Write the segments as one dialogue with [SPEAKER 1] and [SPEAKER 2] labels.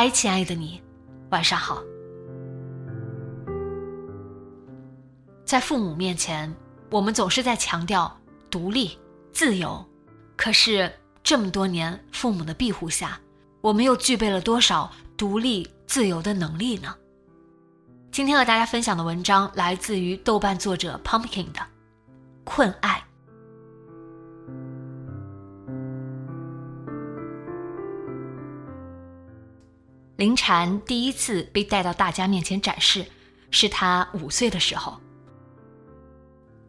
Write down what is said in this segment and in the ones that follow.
[SPEAKER 1] 嗨，亲爱的你，晚上好。在父母面前，我们总是在强调独立、自由，可是这么多年父母的庇护下，我们又具备了多少独立、自由的能力呢？今天和大家分享的文章来自于豆瓣作者 Pumpkin 的《困爱》。林禅第一次被带到大家面前展示，是他五岁的时候。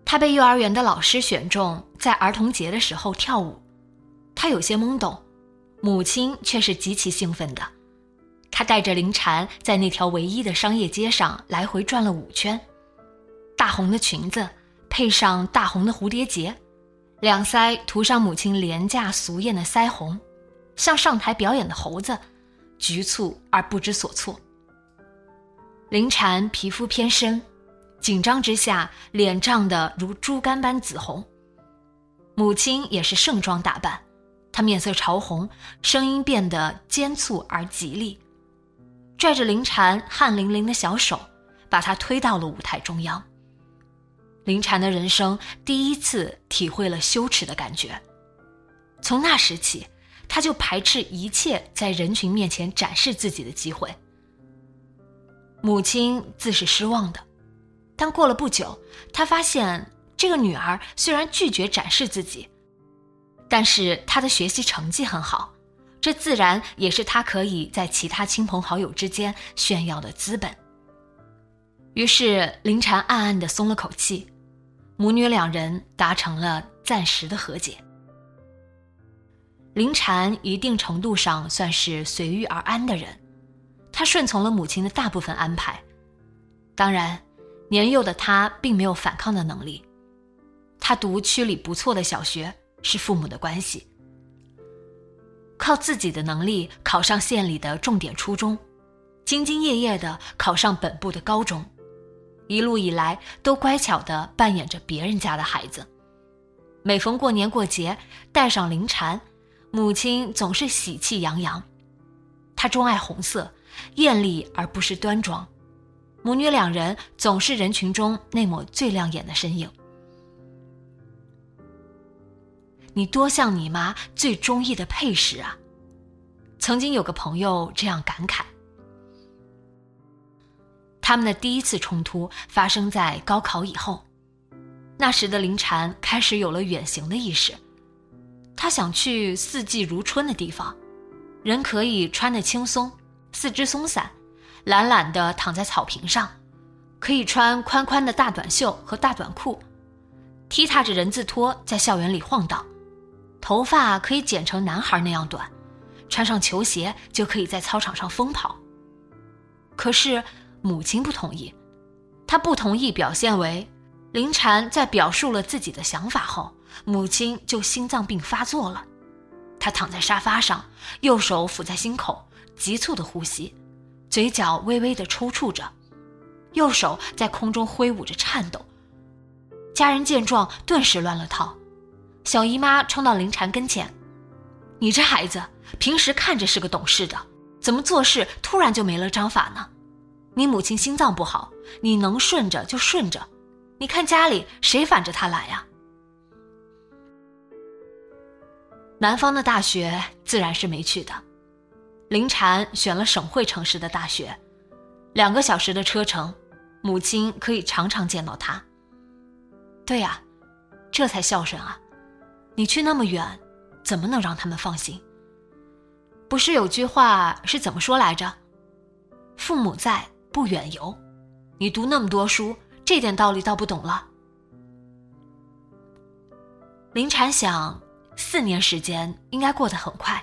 [SPEAKER 1] 他被幼儿园的老师选中，在儿童节的时候跳舞。他有些懵懂，母亲却是极其兴奋的。他带着林禅在那条唯一的商业街上来回转了五圈。大红的裙子配上大红的蝴蝶结，两腮涂上母亲廉价俗艳的腮红，像上台表演的猴子。局促而不知所措。林禅皮肤偏深，紧张之下脸涨得如猪肝般紫红。母亲也是盛装打扮，她面色潮红，声音变得尖促而极厉，拽着林禅汗淋淋的小手，把她推到了舞台中央。林禅的人生第一次体会了羞耻的感觉，从那时起。他就排斥一切在人群面前展示自己的机会。母亲自是失望的，但过了不久，他发现这个女儿虽然拒绝展示自己，但是她的学习成绩很好，这自然也是她可以在其他亲朋好友之间炫耀的资本。于是林禅暗暗的松了口气，母女两人达成了暂时的和解。林禅一定程度上算是随遇而安的人，他顺从了母亲的大部分安排。当然，年幼的他并没有反抗的能力。他读区里不错的小学是父母的关系，靠自己的能力考上县里的重点初中，兢兢业业的考上本部的高中，一路以来都乖巧的扮演着别人家的孩子。每逢过年过节，带上林禅。母亲总是喜气洋洋，她钟爱红色，艳丽而不失端庄。母女两人总是人群中那抹最亮眼的身影。你多像你妈最中意的配饰啊！曾经有个朋友这样感慨。他们的第一次冲突发生在高考以后，那时的林婵开始有了远行的意识。他想去四季如春的地方，人可以穿得轻松，四肢松散，懒懒地躺在草坪上，可以穿宽宽的大短袖和大短裤，踢踏着人字拖在校园里晃荡，头发可以剪成男孩那样短，穿上球鞋就可以在操场上疯跑。可是母亲不同意，她不同意表现为林禅在表述了自己的想法后。母亲就心脏病发作了，她躺在沙发上，右手抚在心口，急促的呼吸，嘴角微微的抽搐着，右手在空中挥舞着颤抖。家人见状，顿时乱了套。小姨妈冲到林婵跟前：“你这孩子平时看着是个懂事的，怎么做事突然就没了章法呢？你母亲心脏不好，你能顺着就顺着，你看家里谁反着她来呀？”南方的大学自然是没去的，林婵选了省会城市的大学，两个小时的车程，母亲可以常常见到他。对呀，这才孝顺啊！你去那么远，怎么能让他们放心？不是有句话是怎么说来着？父母在，不远游。你读那么多书，这点道理倒不懂了。林禅想，四年时间应该过得很快，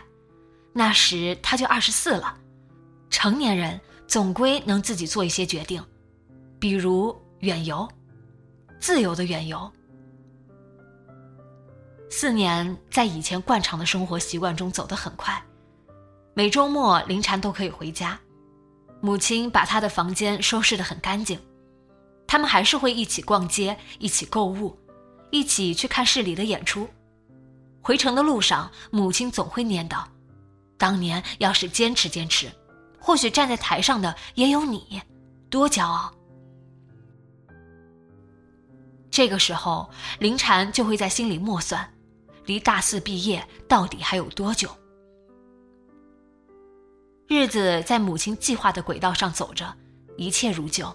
[SPEAKER 1] 那时他就二十四了，成年人总归能自己做一些决定，比如远游，自由的远游。四年在以前惯常的生活习惯中走得很快。每周末，林禅都可以回家，母亲把他的房间收拾得很干净，他们还是会一起逛街，一起购物，一起去看市里的演出。回程的路上，母亲总会念叨：“当年要是坚持坚持，或许站在台上的也有你，多骄傲。”这个时候，林婵就会在心里默算，离大四毕业到底还有多久。日子在母亲计划的轨道上走着，一切如旧。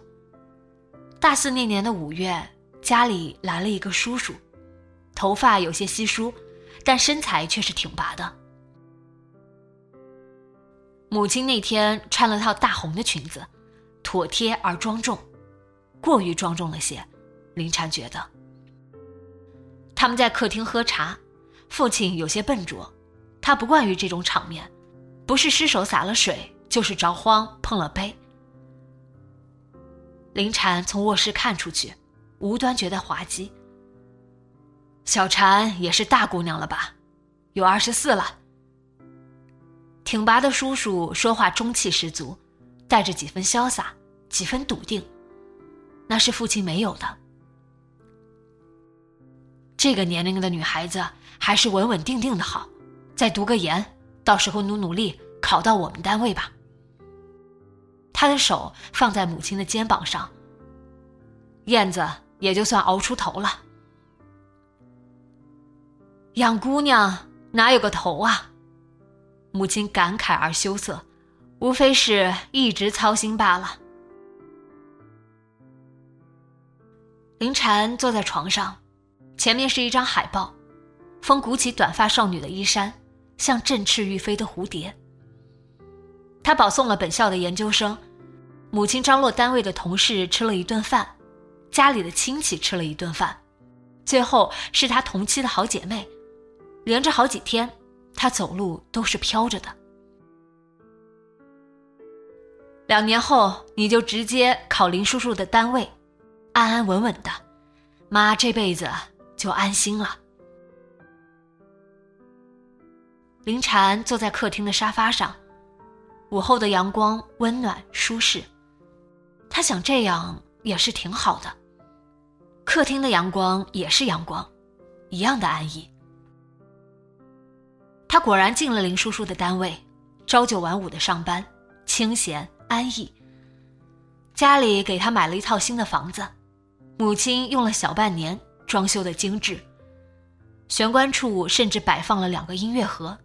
[SPEAKER 1] 大四那年的五月，家里来了一个叔叔，头发有些稀疏，但身材却是挺拔的。母亲那天穿了套大红的裙子，妥帖而庄重，过于庄重了些。林婵觉得，他们在客厅喝茶，父亲有些笨拙，他不惯于这种场面。不是失手洒了水，就是着慌碰了杯。林禅从卧室看出去，无端觉得滑稽。小婵也是大姑娘了吧，有二十四了。挺拔的叔叔说话中气十足，带着几分潇洒，几分笃定，那是父亲没有的。这个年龄的女孩子还是稳稳定定的好，再读个研。到时候努努力考到我们单位吧。他的手放在母亲的肩膀上。燕子也就算熬出头了。养姑娘哪有个头啊？母亲感慨而羞涩，无非是一直操心罢了。林禅坐在床上，前面是一张海报，风鼓起短发少女的衣衫。像振翅欲飞的蝴蝶。他保送了本校的研究生，母亲张罗单位的同事吃了一顿饭，家里的亲戚吃了一顿饭，最后是他同期的好姐妹，连着好几天，他走路都是飘着的。两年后你就直接考林叔叔的单位，安安稳稳的，妈这辈子就安心了。林婵坐在客厅的沙发上，午后的阳光温暖舒适，他想这样也是挺好的。客厅的阳光也是阳光，一样的安逸。他果然进了林叔叔的单位，朝九晚五的上班，清闲安逸。家里给他买了一套新的房子，母亲用了小半年装修的精致，玄关处甚至摆放了两个音乐盒。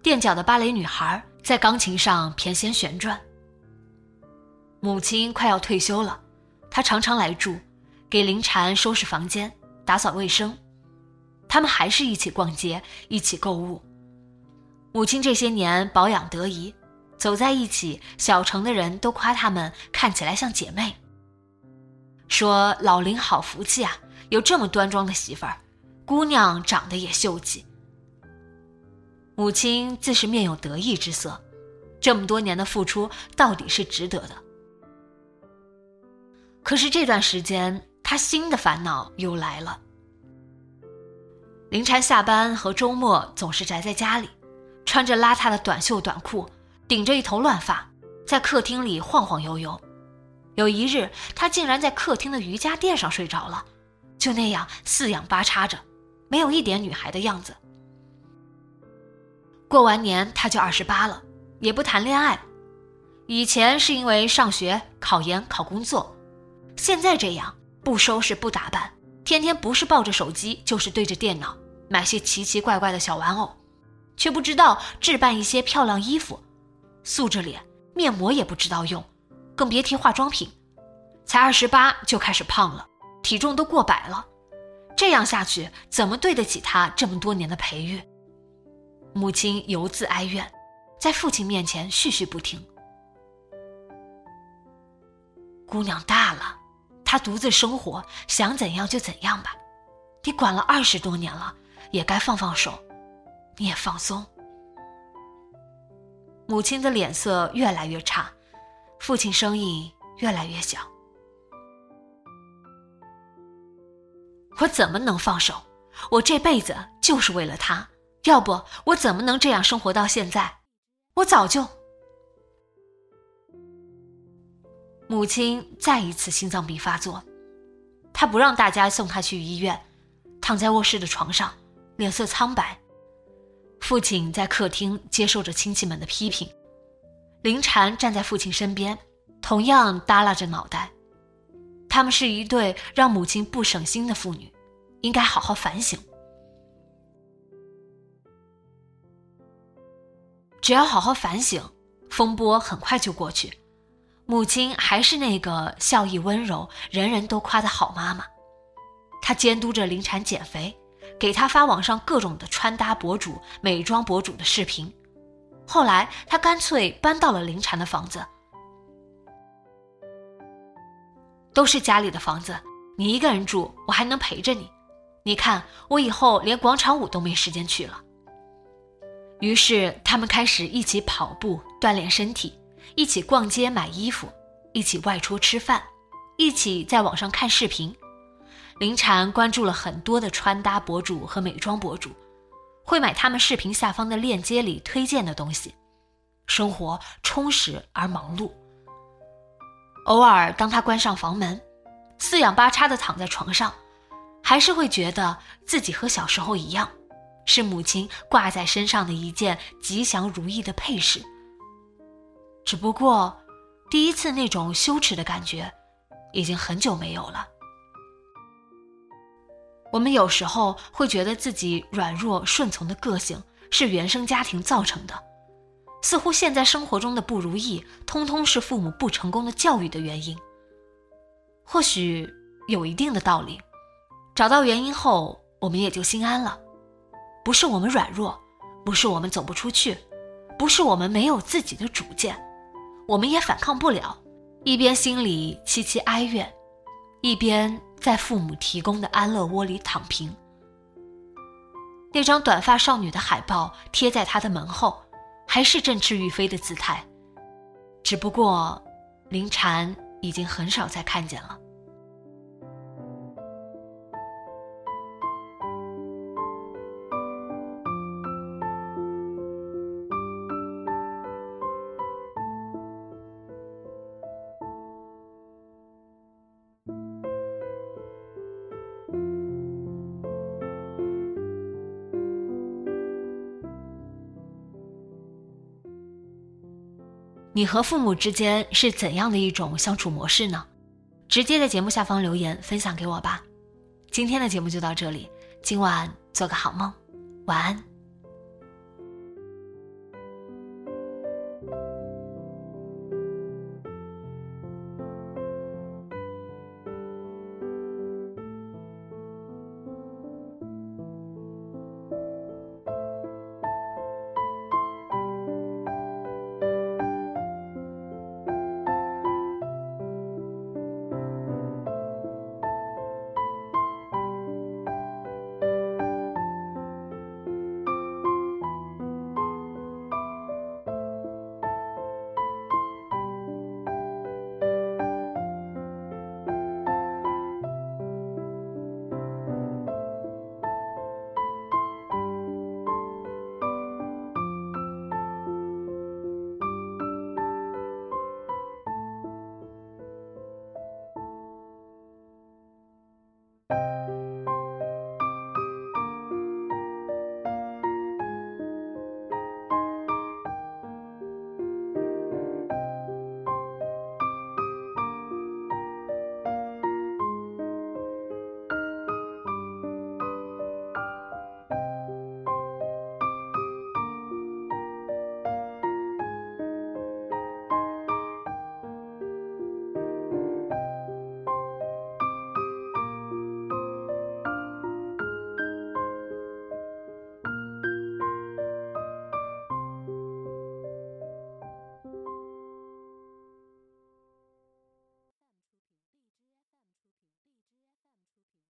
[SPEAKER 1] 垫脚的芭蕾女孩在钢琴上翩跹旋转。母亲快要退休了，她常常来住，给林禅收拾房间、打扫卫生。他们还是一起逛街，一起购物。母亲这些年保养得宜，走在一起，小城的人都夸他们看起来像姐妹。说老林好福气啊，有这么端庄的媳妇儿，姑娘长得也秀气。母亲自是面有得意之色，这么多年的付出到底是值得的。可是这段时间，他新的烦恼又来了。林禅下班和周末总是宅在家里，穿着邋遢的短袖短裤，顶着一头乱发，在客厅里晃晃悠悠。有一日，他竟然在客厅的瑜伽垫上睡着了，就那样四仰八叉着，没有一点女孩的样子。过完年他就二十八了，也不谈恋爱。以前是因为上学、考研、考工作，现在这样不收拾不打扮，天天不是抱着手机就是对着电脑，买些奇奇怪怪的小玩偶，却不知道置办一些漂亮衣服，素着脸，面膜也不知道用，更别提化妆品。才二十八就开始胖了，体重都过百了，这样下去怎么对得起他这么多年的培育？母亲犹自哀怨，在父亲面前絮絮不停。姑娘大了，她独自生活，想怎样就怎样吧。你管了二十多年了，也该放放手，你也放松。母亲的脸色越来越差，父亲声音越来越小。我怎么能放手？我这辈子就是为了他，要不我怎么能这样生活到现在？我早就……母亲再一次心脏病发作，她不让大家送她去医院，躺在卧室的床上，脸色苍白。父亲在客厅接受着亲戚们的批评，林婵站在父亲身边，同样耷拉着脑袋。他们是一对让母亲不省心的父女，应该好好反省。只要好好反省，风波很快就过去。母亲还是那个笑意温柔、人人都夸的好妈妈。她监督着林婵减肥，给他发网上各种的穿搭博主、美妆博主的视频。后来，他干脆搬到了林禅的房子。都是家里的房子，你一个人住，我还能陪着你。你看，我以后连广场舞都没时间去了。于是，他们开始一起跑步锻炼身体，一起逛街买衣服，一起外出吃饭，一起在网上看视频。林禅关注了很多的穿搭博主和美妆博主，会买他们视频下方的链接里推荐的东西，生活充实而忙碌。偶尔，当他关上房门，四仰八叉的躺在床上，还是会觉得自己和小时候一样，是母亲挂在身上的一件吉祥如意的配饰。只不过，第一次那种羞耻的感觉，已经很久没有了。我们有时候会觉得自己软弱顺从的个性是原生家庭造成的。似乎现在生活中的不如意，通通是父母不成功的教育的原因。或许有一定的道理，找到原因后，我们也就心安了。不是我们软弱，不是我们走不出去，不是我们没有自己的主见，我们也反抗不了。一边心里凄凄哀怨，一边在父母提供的安乐窝里躺平。那张短发少女的海报贴在他的门后。还是振翅欲飞的姿态，只不过林禅已经很少再看见了。你和父母之间是怎样的一种相处模式呢？直接在节目下方留言分享给我吧。今天的节目就到这里，今晚做个好梦，晚安。